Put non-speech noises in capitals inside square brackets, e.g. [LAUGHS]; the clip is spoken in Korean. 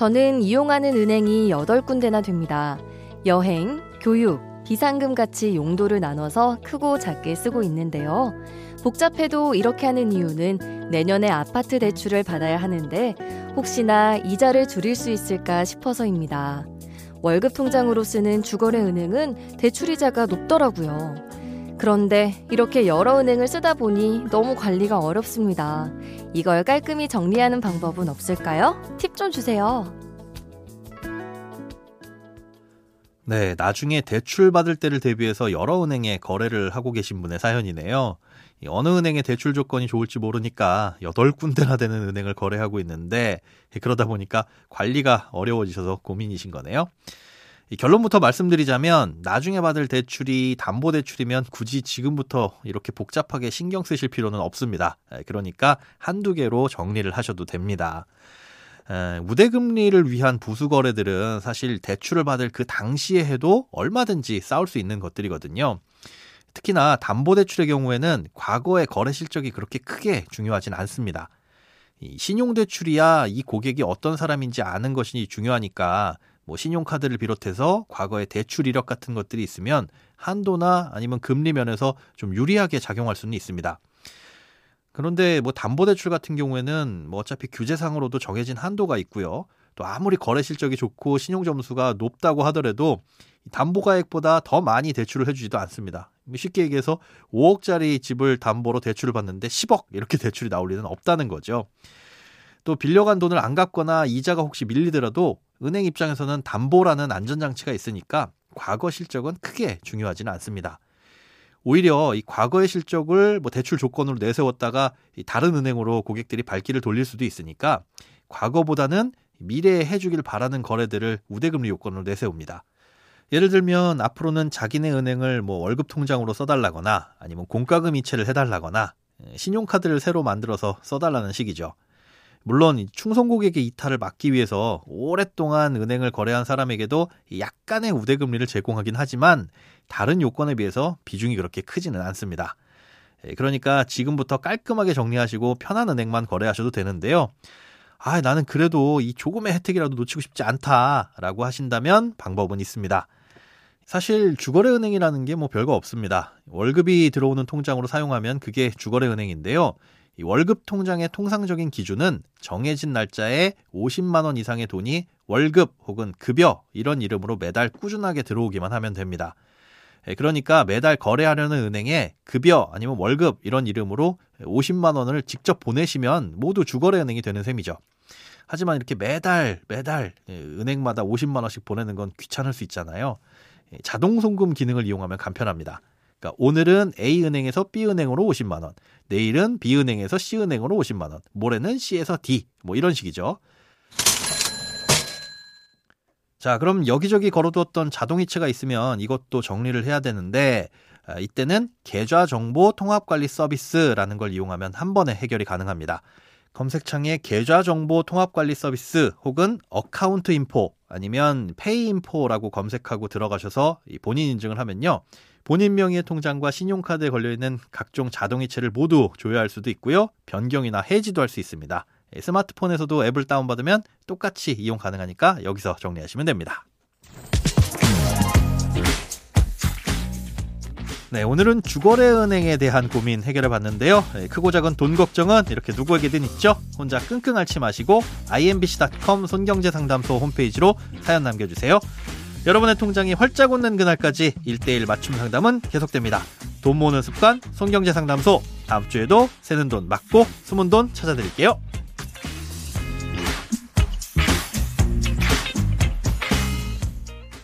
저는 이용하는 은행이 8군데나 됩니다. 여행, 교육, 비상금 같이 용도를 나눠서 크고 작게 쓰고 있는데요. 복잡해도 이렇게 하는 이유는 내년에 아파트 대출을 받아야 하는데 혹시나 이자를 줄일 수 있을까 싶어서입니다. 월급 통장으로 쓰는 주거래 은행은 대출 이자가 높더라고요. 그런데 이렇게 여러 은행을 쓰다 보니 너무 관리가 어렵습니다. 이걸 깔끔히 정리하는 방법은 없을까요? 팁 좀 주세요. 네, 나중에 대출 받을 때를 대비해서 여러 은행에 거래를 하고 계신 분의 사연이네요. 어느 은행의 대출 조건이 좋을지 모르니까 8군데나 되는 은행을 거래하고 있는데 그러다 보니까 관리가 어려워지셔서 고민이신 거네요. 결론부터 말씀드리자면 나중에 받을 대출이 담보 대출이면 굳이 지금부터 이렇게 복잡하게 신경 쓰실 필요는 없습니다. 그러니까 한두 개로 정리를 하셔도 됩니다. 우대금리를 위한 부수거래들은 사실 대출을 받을 그 당시에 해도 얼마든지 싸울 수 있는 것들이거든요. 특히나 담보대출의 경우에는 과거의 거래 실적이 그렇게 크게 중요하진 않습니다. 이 신용대출이야 이 고객이 어떤 사람인지 아는 것이 중요하니까 뭐 신용카드를 비롯해서 과거의 대출 이력 같은 것들이 있으면 한도나 아니면 금리 면에서 좀 유리하게 작용할 수는 있습니다. 그런데 뭐 담보대출 같은 경우에는 뭐 어차피 규제상으로도 정해진 한도가 있고요. 또 아무리 거래 실적이 좋고 신용 점수가 높다고 하더라도 담보가액보다 더 많이 대출을 해주지도 않습니다. 쉽게 얘기해서 5억짜리 집을 담보로 대출을 받는데 10억 이렇게 [LAUGHS] 대출이 나올 리는 없다는 거죠. 또 빌려간 돈을 안 갚거나 이자가 혹시 밀리더라도 은행 입장에서는 담보라는 안전장치가 있으니까 과거 실적은 크게 중요하지는 않습니다. 오히려 이 과거의 실적을 뭐 대출 조건으로 내세웠다가 다른 은행으로 고객들이 발길을 돌릴 수도 있으니까 과거보다는 미래에 해주길 바라는 거래들을 우대금리 요건으로 내세웁니다. 예를 들면 앞으로는 자기네 은행을 뭐 월급 통장으로 써달라거나 아니면 공과금 이체를 해달라거나 신용카드를 새로 만들어서 써달라는 식이죠. 물론 충성 고객의 이탈을 막기 위해서 오랫동안 은행을 거래한 사람에게도 약간의 우대 금리를 제공하긴 하지만 다른 요건에 비해서 비중이 그렇게 크지는 않습니다. 그러니까 지금부터 깔끔하게 정리하시고 편한 은행만 거래하셔도 되는데요. 아, 나는 그래도 이 조금의 혜택이라도 놓치고 싶지 않다라고 하신다면 방법은 있습니다. 사실 주거래 은행이라는 게 뭐 별거 없습니다. 월급이 들어오는 통장으로 사용하면 그게 주거래 은행인데요. 이 월급 통장의 통상적인 기준은 정해진 날짜에 50만 원 이상의 돈이 월급 혹은 급여 이런 이름으로 매달 꾸준하게 들어오기만 하면 됩니다. 예, 그러니까 매달 거래하려는 은행에 급여 아니면 월급 이런 이름으로 50만 원을 직접 보내시면 모두 주거래 은행이 되는 셈이죠. 하지만 이렇게 매달 매달 예, 은행마다 50만 원씩 보내는 건 귀찮을 수 있잖아요. 예, 자동 송금 기능을 이용하면 간편합니다. 그러니까 오늘은 A은행에서 B은행으로 50만 원, 내일은 B은행에서 C은행으로 50만 원, 모레는 C에서 D 뭐 이런 식이죠. 자, 그럼 여기저기 걸어두었던 자동이체가 있으면 이것도 정리를 해야 되는데 아, 이때는 계좌 정보 통합 관리 서비스라는 걸 이용하면 한 번에 해결이 가능합니다. 검색창에 계좌 정보 통합 관리 서비스 혹은 Account Info 아니면 Pay Info라고 검색하고 들어가셔서 본인 인증을 하면요. 본인 명의의 통장과 신용카드에 걸려있는 각종 자동이체를 모두 조회할 수도 있고요. 변경이나 해지도 할 수 있습니다. 예, 스마트폰에서도 앱을 다운받으면 똑같이 이용 가능하니까 여기서 정리하시면 됩니다. 네, 오늘은 주거래 은행에 대한 고민 해결해 봤는데요. 네, 크고 작은 돈 걱정은 이렇게 누구에게든 있죠. 혼자 끙끙 앓지 마시고 imbc.com 손경제 상담소 홈페이지로 사연 남겨주세요. 여러분의 통장이 활짝 웃는 그날까지 1대1 맞춤 상담은 계속됩니다. 돈 모으는 습관 손경제 상담소 다음 주에도 새는 돈 맞고 숨은 돈 찾아드릴게요.